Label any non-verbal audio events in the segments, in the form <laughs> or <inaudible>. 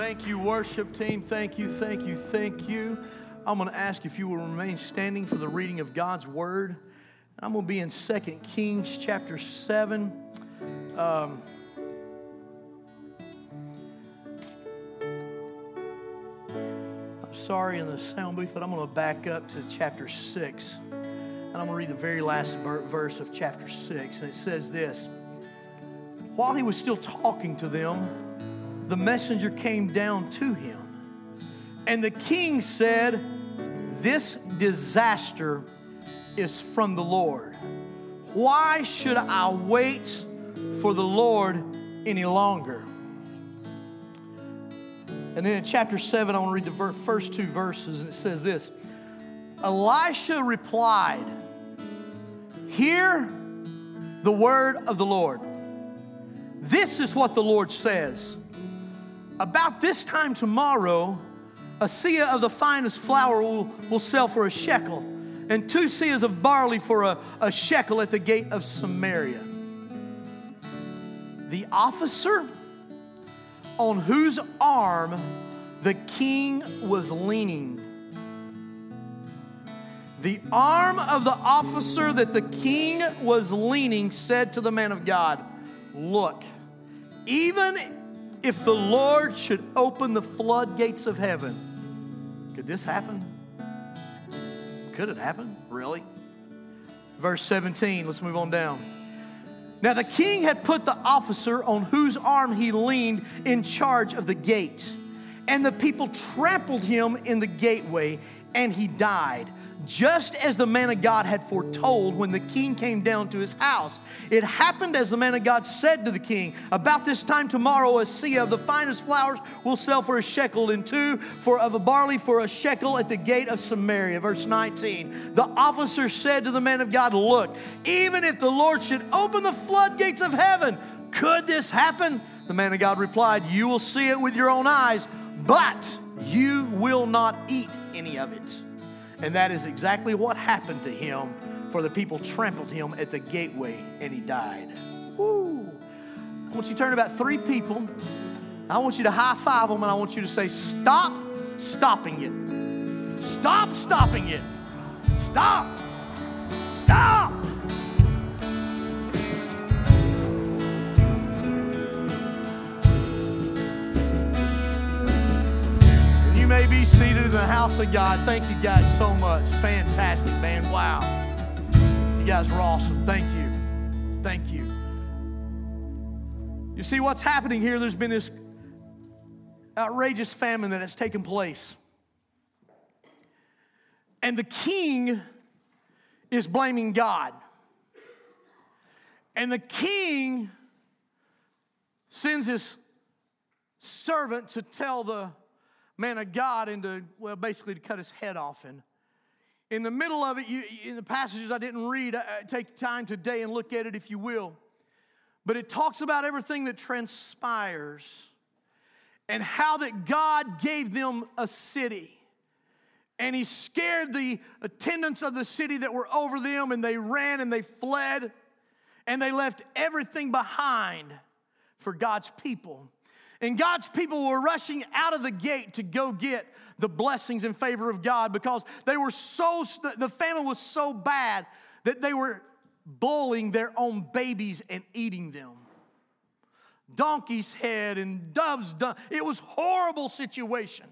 Thank you, worship team. Thank you, thank you, thank you. I'm going to ask if you will remain standing for the reading of God's word. I'm going to be in 2 Kings chapter 7. Um, I'm sorry in the sound booth, but I'm going to back up to chapter 6. And I'm going to read the very last verse of chapter 6. And it says this While he was still talking to them, the messenger came down to him. And the king said, This disaster is from the Lord. Why should I wait for the Lord any longer? And then in chapter 7, I want to read the first two verses, and it says this Elisha replied, Hear the word of the Lord. This is what the Lord says. About this time tomorrow, a seah of the finest flour will, will sell for a shekel, and two seahs of barley for a, a shekel at the gate of Samaria. The officer on whose arm the king was leaning. The arm of the officer that the king was leaning said to the man of God, Look, even if the Lord should open the floodgates of heaven, could this happen? Could it happen? Really? Verse 17, let's move on down. Now the king had put the officer on whose arm he leaned in charge of the gate, and the people trampled him in the gateway, and he died just as the man of God had foretold when the king came down to his house. It happened as the man of God said to the king, About this time tomorrow, a seah of the finest flowers will sell for a shekel, and two for of a barley for a shekel at the gate of Samaria. Verse 19. The officer said to the man of God, Look, even if the Lord should open the floodgates of heaven, could this happen? The man of God replied, You will see it with your own eyes, but you will not eat any of it. And that is exactly what happened to him, for the people trampled him at the gateway and he died. Woo! I want you to turn about three people. I want you to high five them and I want you to say, Stop stopping it. Stop stopping it. Stop. Stop. Be seated in the house of God. Thank you guys so much. Fantastic, man. Wow. You guys are awesome. Thank you. Thank you. You see what's happening here? There's been this outrageous famine that has taken place. And the king is blaming God. And the king sends his servant to tell the man of God into, well, basically to cut his head off. And in the middle of it, you, in the passages I didn't read, I, I take time today and look at it if you will. But it talks about everything that transpires and how that God gave them a city. And he scared the attendants of the city that were over them, and they ran and they fled, and they left everything behind for God's people. And God's people were rushing out of the gate to go get the blessings in favor of God because they were so, the famine was so bad that they were bullying their own babies and eating them. Donkey's head and dove's. It was horrible situation.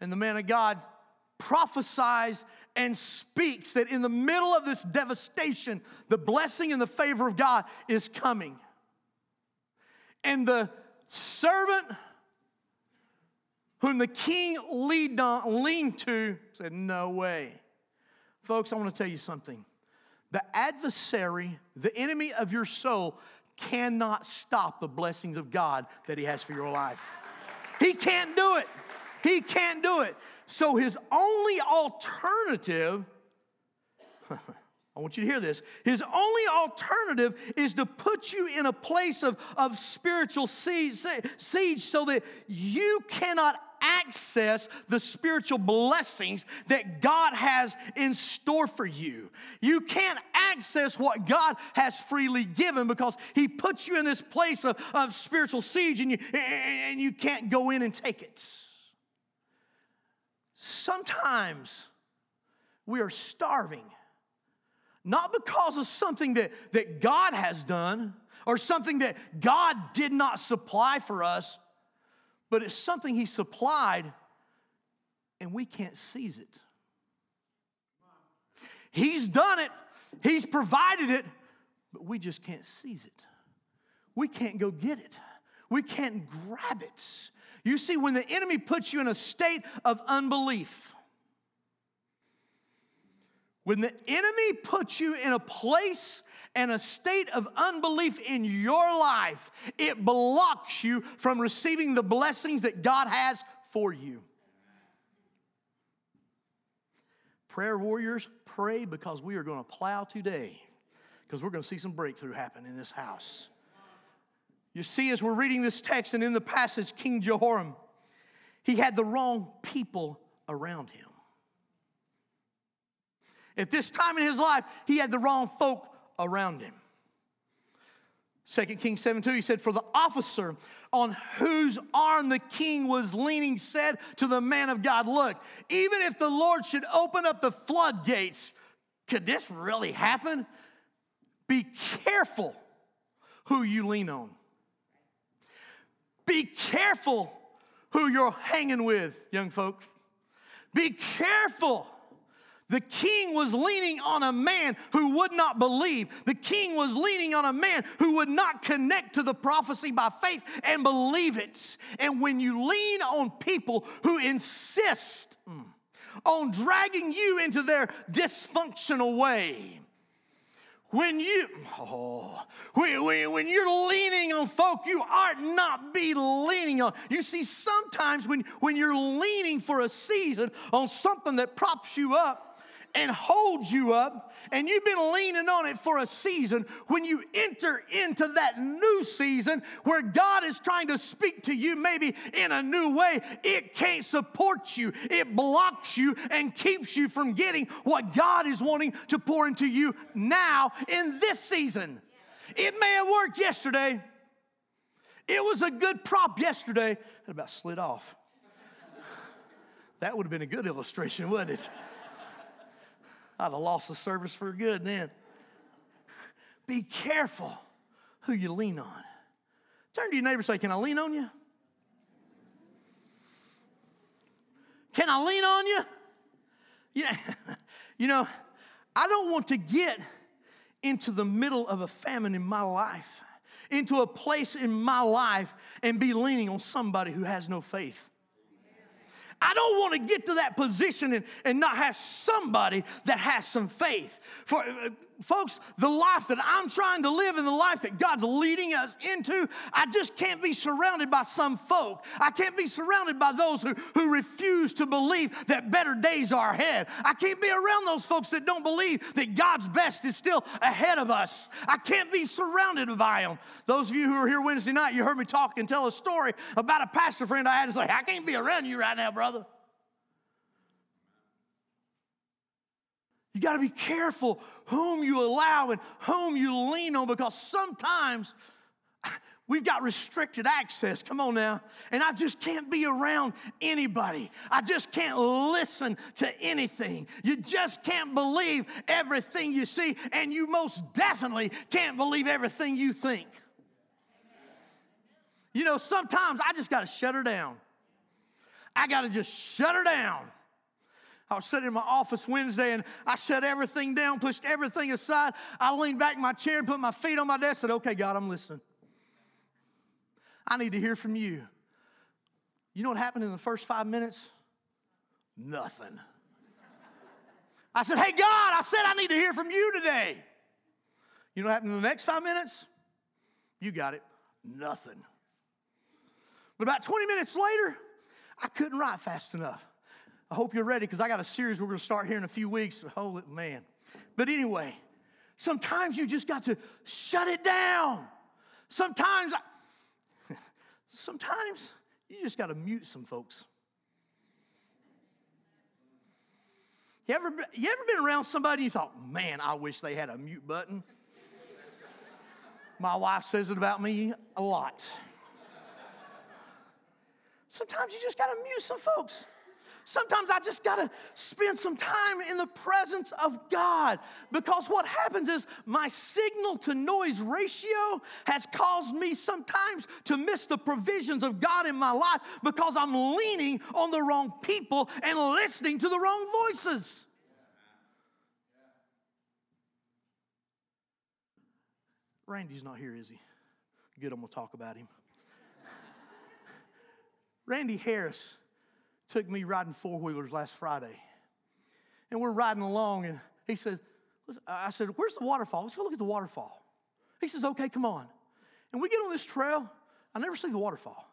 And the man of God prophesies and speaks that in the middle of this devastation, the blessing and the favor of God is coming. And the servant whom the king leaned, to said, No way. Folks, I want to tell you something. The adversary, the enemy of your soul, cannot stop the blessings of God that he has for your life. He can't do it. He can't do it. So his only alternative <laughs> I want you to hear this. His only alternative is to put you in a place of, of spiritual siege, siege so that you cannot access the spiritual blessings that God has in store for you. You can't access what God has freely given because He puts you in this place of, of spiritual siege and you, and you can't go in and take it. Sometimes we are starving, not because of something that, that God has done or something that God did not supply for us, but it's something He supplied and we can't seize it. He's done it, He's provided it, but we just can't seize it. We can't go get it, we can't grab it. You see, when the enemy puts you in a state of unbelief, when the enemy puts you in a place and a state of unbelief in your life, it blocks you from receiving the blessings that God has for you. Prayer warriors, pray because we are going to plow today because we're going to see some breakthrough happen in this house. You see, as we're reading this text and in the passage, King Jehoram, he had the wrong people around him. At this time in his life, he had the wrong folk around him. 2 Kings 7 2, he said, For the officer on whose arm the king was leaning said to the man of God, Look, even if the Lord should open up the floodgates, could this really happen? Be careful who you lean on. Be careful who you're hanging with, young folk. Be careful the king was leaning on a man who would not believe. The king was leaning on a man who would not connect to the prophecy by faith and believe it. And when you lean on people who insist mm, on dragging you into their dysfunctional way, when you oh, when, when you're leaning on folk you ought not be leaning on you see sometimes when when you're leaning for a season on something that props you up and holds you up, and you've been leaning on it for a season, when you enter into that new season where God is trying to speak to you maybe in a new way, it can't support you. It blocks you and keeps you from getting what God is wanting to pour into you now in this season. It may have worked yesterday. It was a good prop yesterday. It about slid off. <laughs> That would have been a good illustration, wouldn't it? I'd have lost the service for good then. Be careful who you lean on. Turn to your neighbor and say, Can I lean on you? Can I lean on you? Yeah. <laughs> you know, I don't want to get into the middle of a famine in my life, into a place in my life, and be leaning on somebody who has no faith. I don't want to get to that position and, and not have somebody that has some faith. For folks, the life that I'm trying to live and the life that God's leading us into, I just can't be surrounded by some folk. I can't be surrounded by those who, who refuse to believe that better days are ahead. I can't be around those folks that don't believe that God's best is still ahead of us. I can't be surrounded by them. Those of you who are here Wednesday night, you heard me talk and tell a story about a pastor friend I had to say, I can't be around you right now, brother. You got to be careful whom you allow and whom you lean on because sometimes we've got restricted access. Come on now. And I just can't be around anybody. I just can't listen to anything. You just can't believe everything you see, and you most definitely can't believe everything you think. You know, sometimes I just got to shut her down. I got to just shut her down. I was sitting in my office Wednesday and I shut everything down, pushed everything aside. I leaned back in my chair and put my feet on my desk and said, Okay, God, I'm listening. I need to hear from you. You know what happened in the first five minutes? Nothing. I said, Hey, God, I said I need to hear from you today. You know what happened in the next five minutes? You got it. Nothing. But about 20 minutes later, I couldn't write fast enough. I hope you're ready because I got a series we're going to start here in a few weeks. Holy man. But anyway, sometimes you just got to shut it down. Sometimes, I, <laughs> sometimes you just got to mute some folks. You ever, you ever been around somebody and you thought, man, I wish they had a mute button? My wife says it about me a lot. Sometimes you just got to mute some folks. Sometimes I just got to spend some time in the presence of God because what happens is my signal to noise ratio has caused me sometimes to miss the provisions of God in my life because I'm leaning on the wrong people and listening to the wrong voices. Randy's not here, is he? Good, I'm gonna talk about him. <laughs> Randy Harris took me riding four wheelers last Friday. And we're riding along, and he said, I said, Where's the waterfall? Let's go look at the waterfall. He says, Okay, come on. And we get on this trail. I never see the waterfall.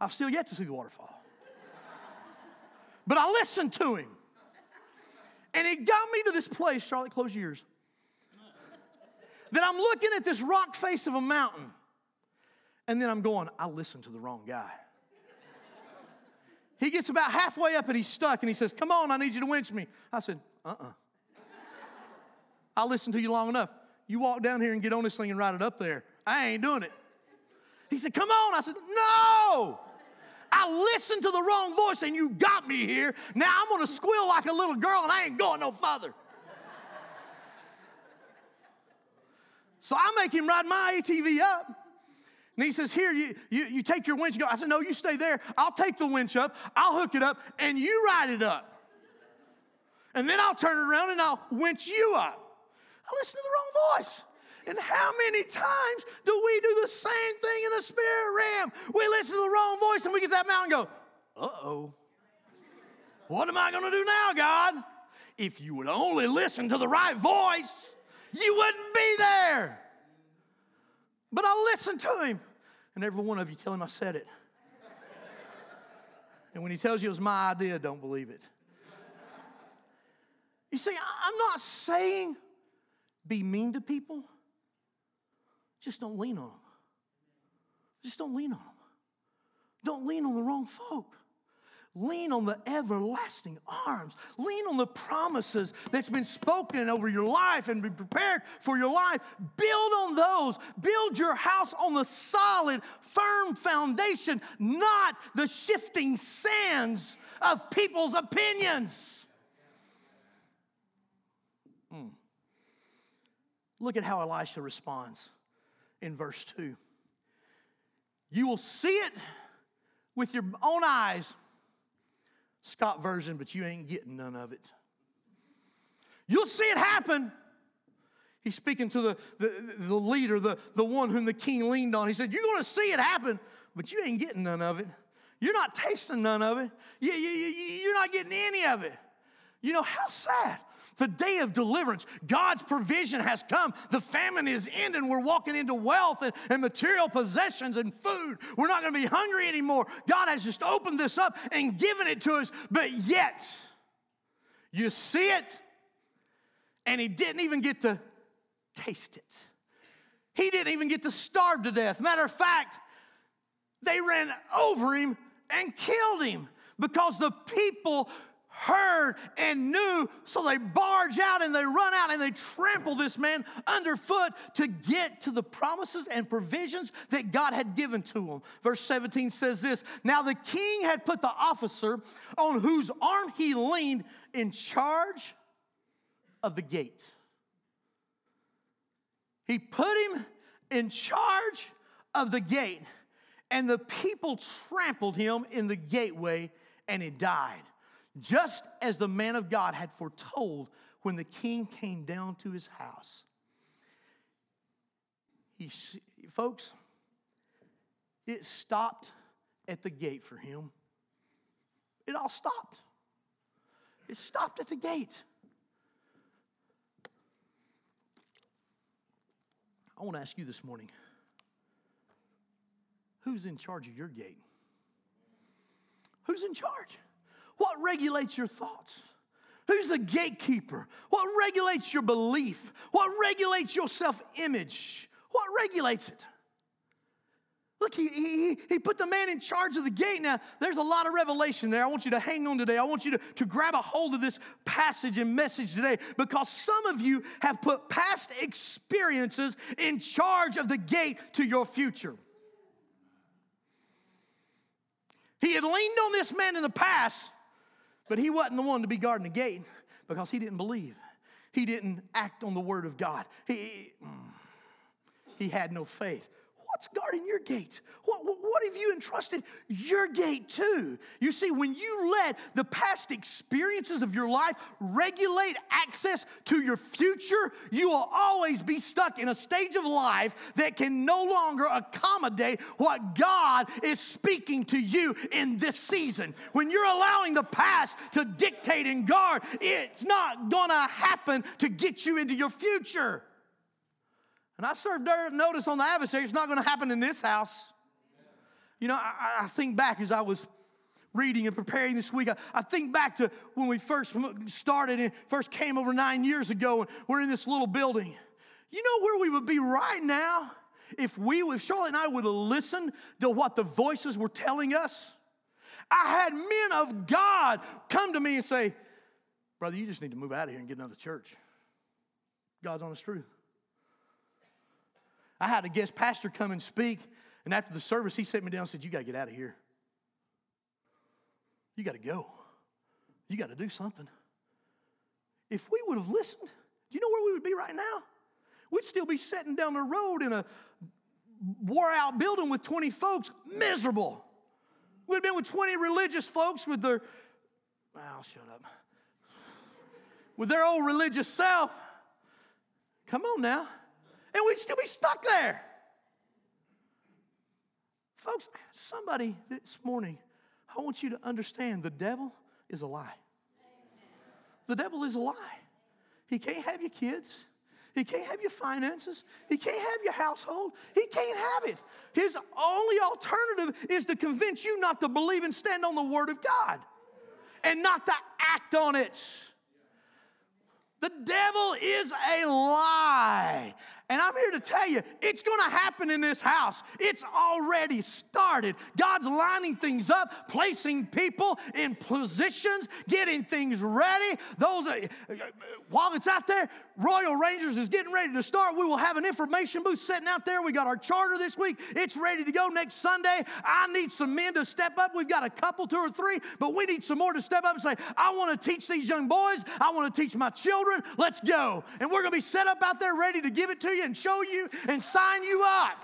I've still yet to see the waterfall. <laughs> but I listened to him. And he got me to this place, Charlotte, close your ears, <laughs> that I'm looking at this rock face of a mountain. And then I'm going, I listened to the wrong guy. He gets about halfway up and he's stuck and he says, Come on, I need you to winch me. I said, Uh uh-uh. uh. i listened to you long enough. You walk down here and get on this thing and ride it up there. I ain't doing it. He said, Come on. I said, No. I listened to the wrong voice and you got me here. Now I'm gonna squeal like a little girl and I ain't going no further. so I make him ride my ATV up. And he says, Here, you, you, you take your winch. Go. I said, No, you stay there. I'll take the winch up, I'll hook it up, and you ride it up. And then I'll turn it around and I'll winch you up. I listen to the wrong voice. And how many times do we do the same thing in the spirit realm? We listen to the wrong voice and we get that mountain and go, uh oh. What am I going to do now, God? If you would only listen to the right voice, you wouldn't be there. But I listened to him. And every one of you tell him I said it. and when he tells you it was my idea, don't believe it. You see, I'm not saying be mean to people, just don't lean on them. Just don't lean on them. Don't lean on the wrong folk. Lean on the everlasting arms. Lean on the promises that's been spoken over your life and be prepared for your life. Build on those. Build your house on the solid, firm foundation, not the shifting sands of people's opinions. Hmm. Look at how Elisha responds in verse 2. You will see it with your own eyes Scott version, but you ain't getting none of it. You'll see it happen. He's speaking to the, the, the leader, the, the one whom the king leaned on. He said, You're going to see it happen, but you ain't getting none of it. You're not tasting none of it. You, you, you, you're not getting any of it. You know, how sad the day of deliverance. God's provision has come. The famine is ending. We're walking into wealth and, and material possessions and food. We're not going to be hungry anymore. God has just opened this up and given it to us, but yet you see it, and He didn't even get to taste it. He didn't even get to starve to death. Matter of fact, they ran over him and killed him because the people heard and knew. So they barge out and they run out and they trample this man underfoot to get to the promises and provisions that God had given to him. Verse 17 says this Now the king had put the officer on whose arm he leaned in charge of the gate. He put him in charge of the gate, and the people trampled him in the gateway, and he died just as the man of God had foretold when the king came down to his house. He, folks, it stopped at the gate for him. It all stopped. It stopped at the gate. I want to ask you this morning who's in charge of your gate? Who's in charge? What regulates your thoughts? Who's the gatekeeper? What regulates your belief? What regulates your self image? What regulates it? Look, he, he, he put the man in charge of the gate. Now, there's a lot of revelation there. I want you to hang on today. I want you to, to grab a hold of this passage and message today because some of you have put past experiences in charge of the gate to your future. He had leaned on this man in the past, but he wasn't the one to be guarding the gate because he didn't believe. He didn't act on the word of God. He, he mm, had no faith. What's guarding your gate? What, what, what, have you entrusted your gate to? You see, when you let the past experiences of your life regulate access to your future, you will always be stuck in a stage of life that can no longer accommodate what God is speaking to you in this season. When you're allowing the past to dictate and guard, it's not gonna happen to get you into your future. And I served notice on the adversary, it's not going to happen in this house. You know, I, I, think back as I was reading and preparing this week, I, I, think back to when we first started and first came over nine years ago, and we're in this little building. You know where we would be right now if we, if Charlotte and I would have listened to what the voices were telling us? I had men of God come to me and say, Brother, you just need to move out of here and get another church. God's honest truth. I had a guest pastor come and speak, and after the service, he sat me down and said, You got to get out of here. You got to go. You got to do something. If we would have listened, do you know where we would be right now? We'd still be sitting down the road in a wore out building with 20 folks, miserable. We'd have been with 20 religious folks with their, I'll shut up, with their old religious self. Come on now and we'd still be stuck there. Folks, somebody this morning, I want you to understand the devil is a lie. The devil is a lie. He can't have your kids. He can't have your finances. He can't have your household. He can't have it. His only alternative is to convince you not to believe and stand on the Word of God and not to act on it. The devil is a lie. And I'm here to tell you, it's gonna happen in this house. It's already started. God's lining things up, placing people in positions, getting things ready. Those, are, while it's out there, Royal Rangers is getting ready to start. We will have an information booth sitting out there. We got our charter this week. It's ready to go next Sunday. I need some men to step up. We've got a couple, two or three, but we need some more to step up and say, I wanna teach these young boys. I wanna teach my children. Let's go. And we're gonna be set up out there ready to give it to you you and show you and sign you up.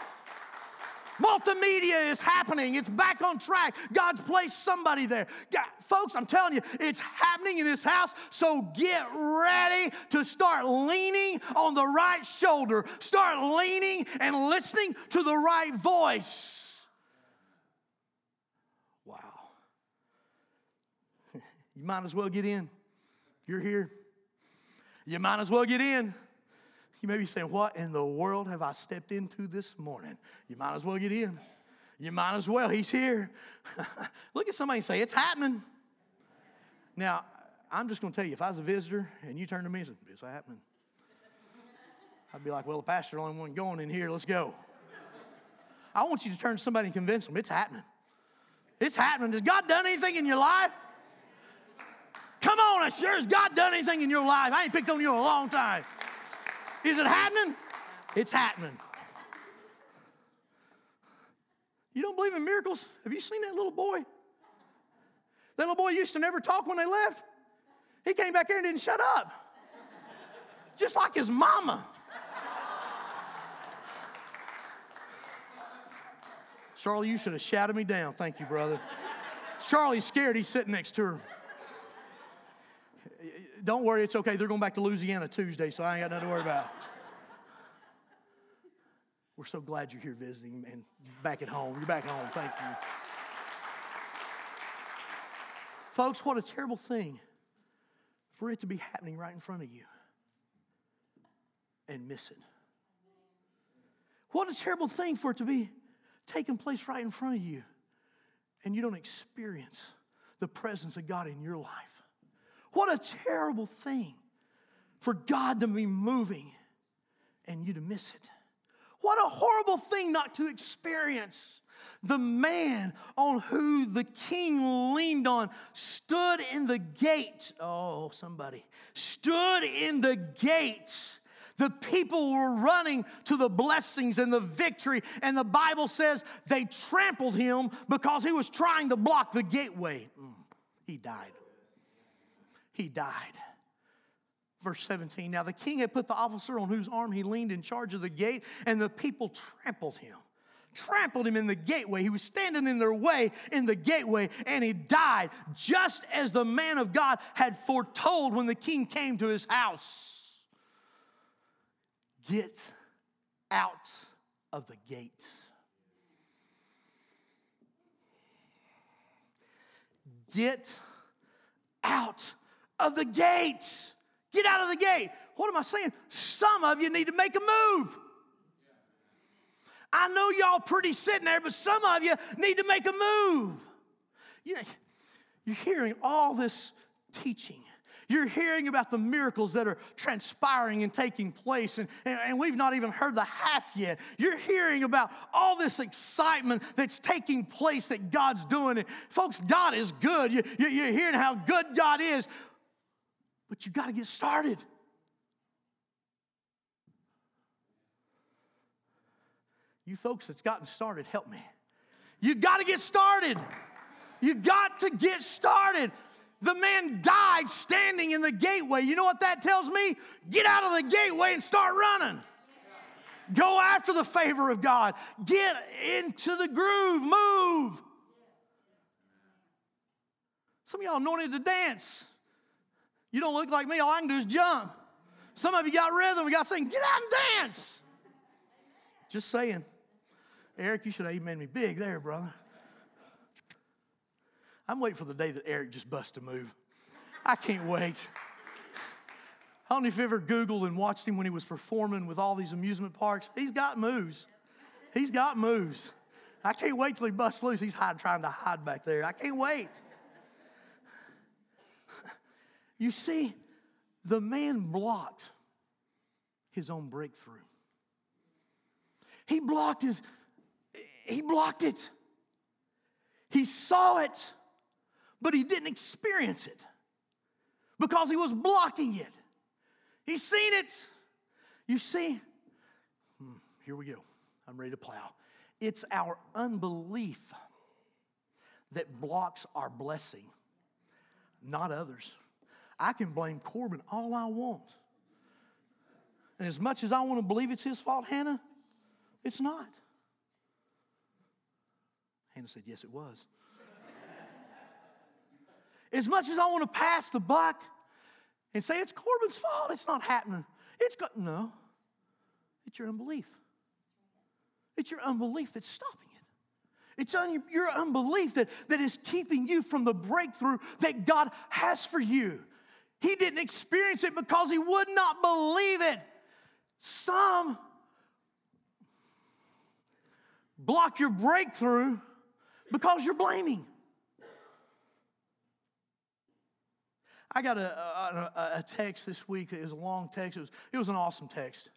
Multimedia is happening. It's back on track. God's placed somebody there. God, folks, I'm telling you, it's happening in this house. So get ready to start leaning on the right shoulder. Start leaning and listening to the right voice. Wow. <laughs> You might as well get in. You're here. You might as well get in. You may be saying, What in the world have I stepped into this morning? You might as well get in. You might as well. He's here. <laughs> Look at somebody say, It's happening. Now, I'm just going to tell you, if I was a visitor and you turned to me and said, It's happening, I'd be like, Well, the pastor only one going in here. Let's go. I want you to turn to somebody and convince them it's happening. It's happening. Has God done anything in your life? Come on, I sure as God done anything in your life. I ain't picked on you in a long time. Is it happening? It's happening. You don't believe in miracles? Have you seen that little boy? That little boy used to never talk when they left. He came back here and didn't shut up. Just like his mama. Charlie, you should have shouted me down. Thank you, brother. Charlie's scared. He's sitting next to her. Don't worry, it's okay. They're going back to Louisiana Tuesday, so I ain't got nothing to worry about. We're so glad you're here visiting and back at home. You're back home. Thank you. Folks, what a terrible thing for it to be happening right in front of you and miss it. What a terrible thing for it to be taking place right in front of you and you don't experience the presence of God in your life. What a terrible thing for God to be moving and you to miss it. What a horrible thing not to experience the man on who the king leaned on stood in the gate. Oh, somebody stood in the gate. The people were running to the blessings and the victory, and the Bible says they trampled him because he was trying to block the gateway. Mm, he died. He died. Verse 17 Now the king had put the officer on whose arm he leaned in charge of the gate, and the people trampled him trampled him in the gateway. He was standing in their way in the gateway and he died, just as the man of God had foretold when the king came to his house. Get out of the gate. Get out of the gates. Get out of the gate. What am I saying? Some of you need to make a move. I know y'all pretty sitting there, but some of you need to make a move. You know, you're hearing all this teaching. You're hearing about the miracles that are transpiring and taking place, and, and, and, we've not even heard the half yet. You're hearing about all this excitement that's taking place that God's doing. And folks, God is good. You, you, you're hearing how good God is, but you got to get started. You folks that's gotten started, help me. You got to get started. You got to get started. The man died standing in the gateway. You know what that tells me? Get out of the gateway and start running. Go after the favor of God. Get into the groove. Move. Some of y'all anointed to dance. You don't look like me. All I can do is jump. Some of you got rhythm. We got to sing, get out and dance. Just saying. Eric, you should have amen me big there, brother. I'm waiting for the day that Eric just busts a move. I can't wait. I don't know if you ever Googled and watched him when he was performing with all these amusement parks. He's got moves. He's got moves. I can't wait till he busts loose. He's hide, trying to hide back there. I can't wait. You see, the man blocked his own breakthrough. He blocked his, he blocked it. He saw it, but he didn't experience it because he was blocking it. He's seen it. You see, hmm, here we go. I'm ready to plow. It's our unbelief that blocks our blessing, not others. I can blame Corbin all I want. And as much as I want to believe it's his fault, Hannah, it's not. Hannah said, Yes, it was. <laughs> as much as I want to pass the buck and say it's Corbin's fault, it's not happening. It's got, no, it's your unbelief. It's your unbelief that's stopping it. It's un, your unbelief that, that is keeping you from the breakthrough that God has for you. He didn't experience it because he would not believe it. Some block your breakthrough because you're blaming. I got a, a, a, text this week. It was a long text. It was, it was an awesome text.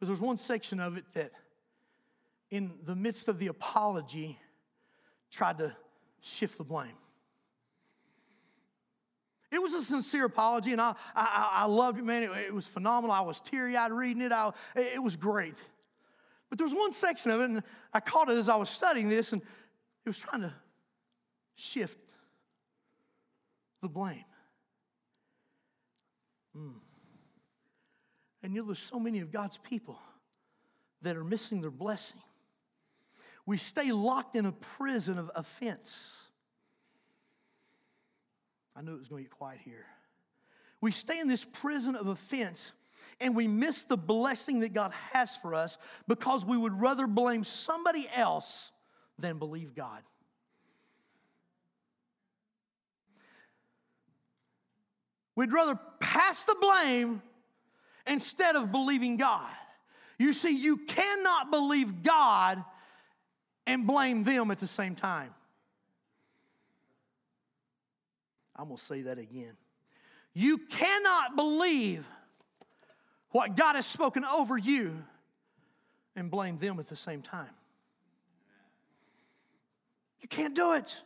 But there was one section of it that, in the midst of the apology, tried to shift the blame. It was a sincere apology, and I, I, I loved it, man. It, it was phenomenal. I was teary eyed reading it. I, it was great. But there was one section of it, and I caught it as I was studying this, and it was trying to shift the blame. Mm. And you know, there's so many of God's people that are missing their blessing. We stay locked in a prison of offense. I knew it was going to get quiet here. We stay in this prison of offense and we miss the blessing that God has for us because we would rather blame somebody else than believe God. We'd rather pass the blame instead of believing God. You see, you cannot believe God and blame them at the same time. I'm going to say that again. You cannot believe what God has spoken over you and blame them at the same time. You can't do it.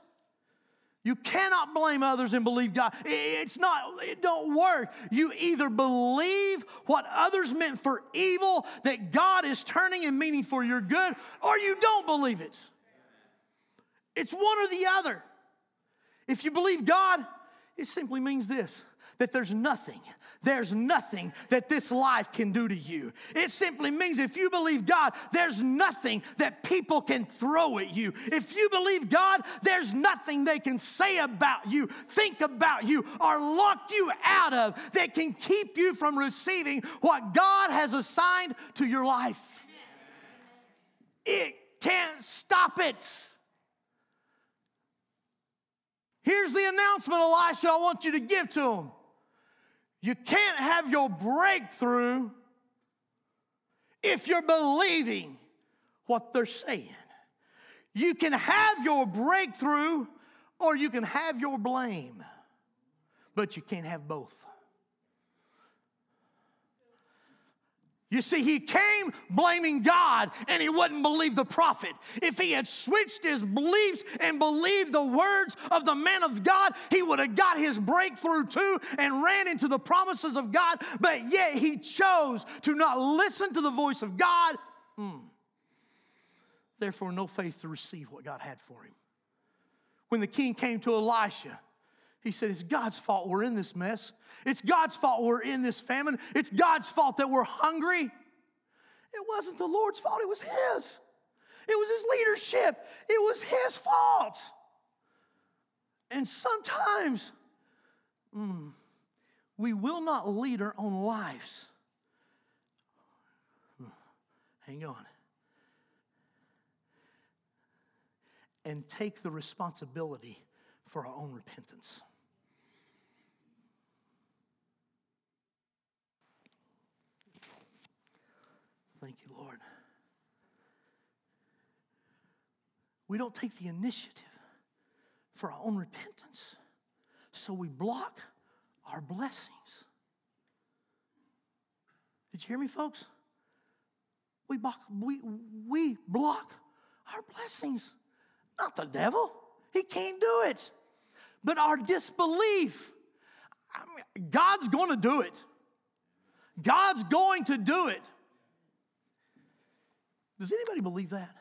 You cannot blame others and believe God. It's not, it don't work. You either believe what others meant for evil that God is turning and meaning for your good, or you don't believe it. It's one or the other. If you believe God, it simply means this that there's nothing, there's nothing that this life can do to you. It simply means if you believe God, there's nothing that people can throw at you. If you believe God, there's nothing they can say about you, think about you, or lock you out of that can keep you from receiving what God has assigned to your life. It can't stop it. Here's the announcement, Elisha, I want you to give to them. You can't have your breakthrough if you're believing what they're saying. You can have your breakthrough or you can have your blame, but you can't have both. You see, he came blaming God and he wouldn't believe the prophet. If he had switched his beliefs and believed the words of the man of God, he would have got his breakthrough too and ran into the promises of God. But yet he chose to not listen to the voice of God. Hmm. Therefore, no faith to receive what God had for him. When the king came to Elisha, he said, It's God's fault we're in this mess. It's God's fault we're in this famine. It's God's fault that we're hungry. It wasn't the Lord's fault, it was His. It was His leadership, it was His fault. And sometimes mm, we will not lead our own lives. Hang on. And take the responsibility for our own repentance. Thank you, Lord. We don't take the initiative for our own repentance, so we block our blessings. Did you hear me, folks? We block, we, we block our blessings, not the devil. He can't do it. But our disbelief, I mean, God's going to do it. God's going to do it. Does anybody believe that?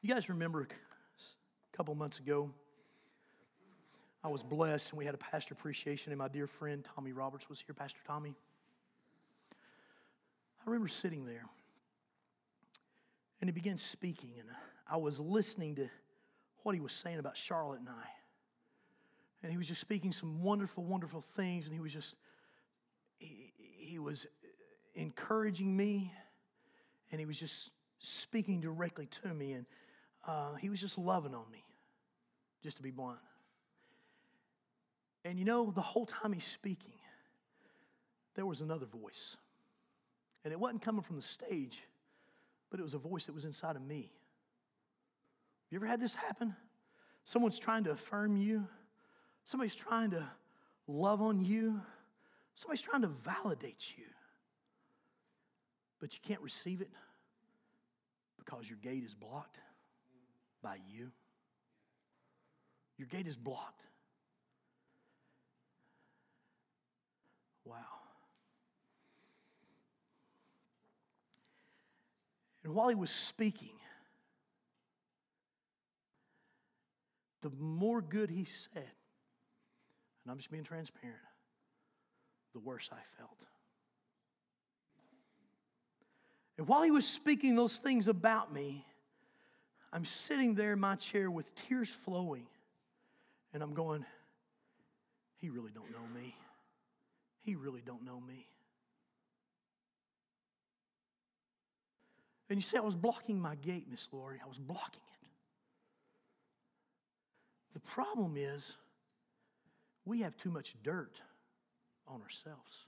You guys remember a couple months ago, I was blessed and we had a pastor appreciation, and my dear friend Tommy Roberts was here, Pastor Tommy. I remember sitting there and he began speaking, and I was listening to what he was saying about Charlotte and I. And he was just speaking some wonderful, wonderful things, and he was just, he, he was encouraging me, and he was just speaking directly to me, and uh, he was just loving on me, just to be blunt. And you know, the whole time he's speaking, there was another voice. And it wasn't coming from the stage, but it was a voice that was inside of me. You ever had this happen? Someone's trying to affirm you, somebody's trying to love on you, somebody's trying to validate you but you can't receive it because your gate is blocked by you. Your gate is blocked. Wow. And while he was speaking, the more good he said, and I'm just being transparent, the worse I felt. And while he was speaking those things about me, I'm sitting there in my chair with tears flowing. And I'm going, he really don't know me. He really don't know me. And you say, I was blocking my gate, Miss Lori. I was blocking it. The problem is, we have too much dirt on ourselves.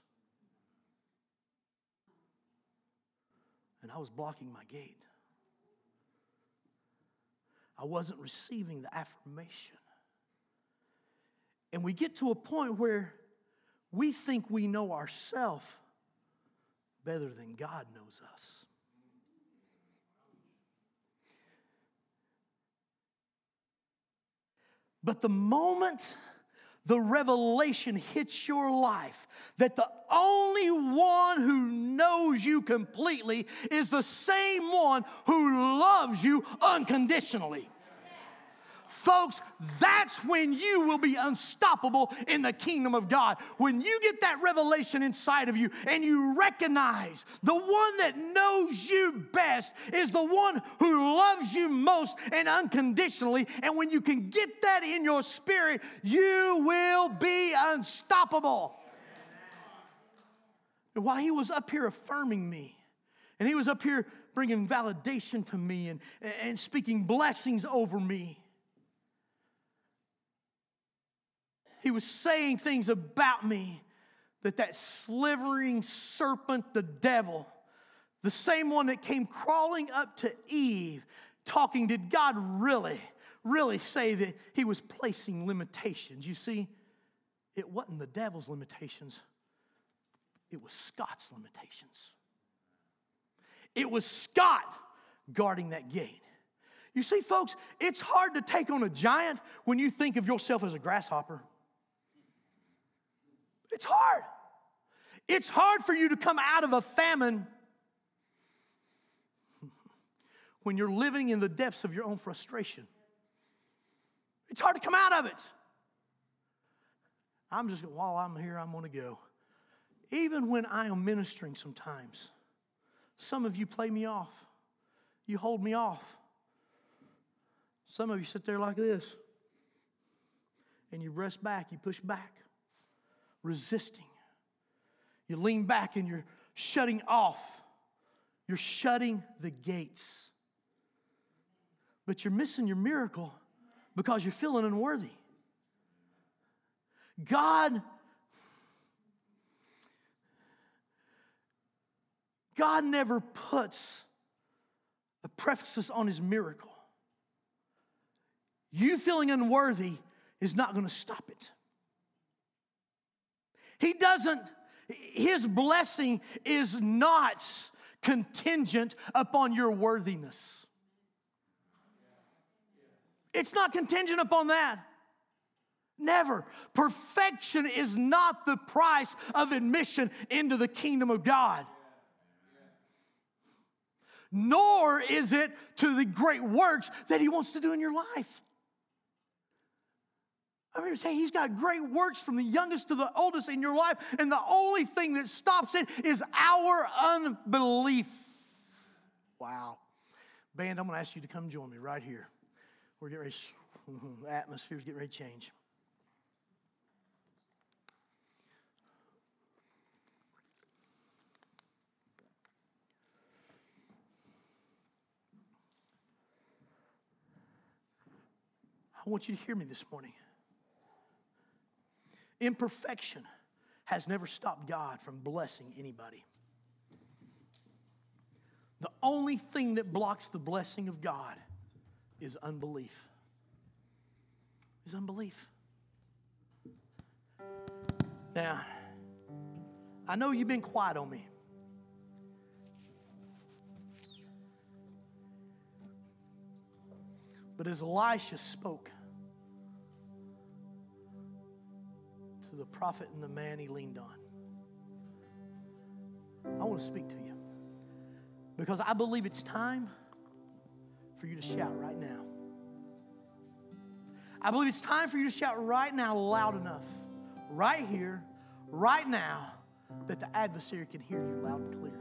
and I was blocking my gate. I wasn't receiving the affirmation. And we get to a point where we think we know ourselves better than God knows us. But the moment the revelation hits your life that the only one who knows you completely is the same one who loves you unconditionally. Folks, that's when you will be unstoppable in the kingdom of God. When you get that revelation inside of you and you recognize the one that knows you best is the one who loves you most and unconditionally. And when you can get that in your spirit, you will be unstoppable. And while he was up here affirming me, and he was up here bringing validation to me and, and speaking blessings over me. Was saying things about me that that slivering serpent, the devil, the same one that came crawling up to Eve, talking, did God really, really say that he was placing limitations? You see, it wasn't the devil's limitations, it was Scott's limitations. It was Scott guarding that gate. You see, folks, it's hard to take on a giant when you think of yourself as a grasshopper. It's hard. It's hard for you to come out of a famine when you're living in the depths of your own frustration. It's hard to come out of it. I'm just, while I'm here, I'm going to go. Even when I am ministering sometimes, some of you play me off. You hold me off. Some of you sit there like this and you rest back, you push back resisting. You lean back and you're shutting off. You're shutting the gates. But you're missing your miracle because you're feeling unworthy. God God never puts a preface on his miracle. You feeling unworthy is not going to stop it. He doesn't, his blessing is not contingent upon your worthiness. It's not contingent upon that. Never. Perfection is not the price of admission into the kingdom of God. Nor is it to the great works that He wants to do in your life. I'm here to say he's got great works from the youngest to the oldest in your life, and the only thing that stops it is our unbelief. Wow. Band, I'm going to ask you to come join me right here. We're getting ready, the <laughs> atmosphere's getting ready to change. I want you to hear me this morning. Imperfection has never stopped God from blessing anybody. The only thing that blocks the blessing of God is unbelief. Is unbelief. Now, I know you've been quiet on me. But as Elisha spoke, to the prophet and the man he leaned on. I want to speak to you because I believe it's time for you to shout right now. I believe it's time for you to shout right now loud enough, right here, right now, that the adversary can hear you loud and clear.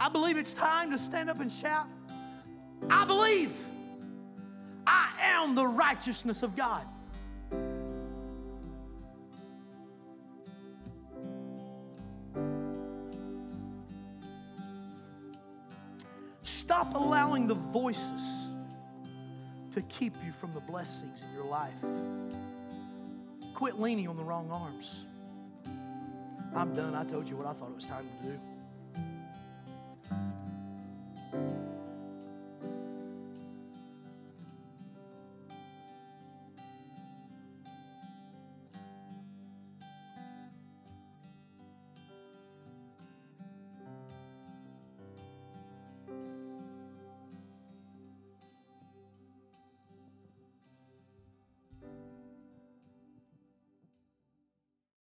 I believe it's time to stand up and shout, I believe. The righteousness of God. Stop allowing the voices to keep you from the blessings in your life. Quit leaning on the wrong arms. I'm done. I told you what I thought it was time to do.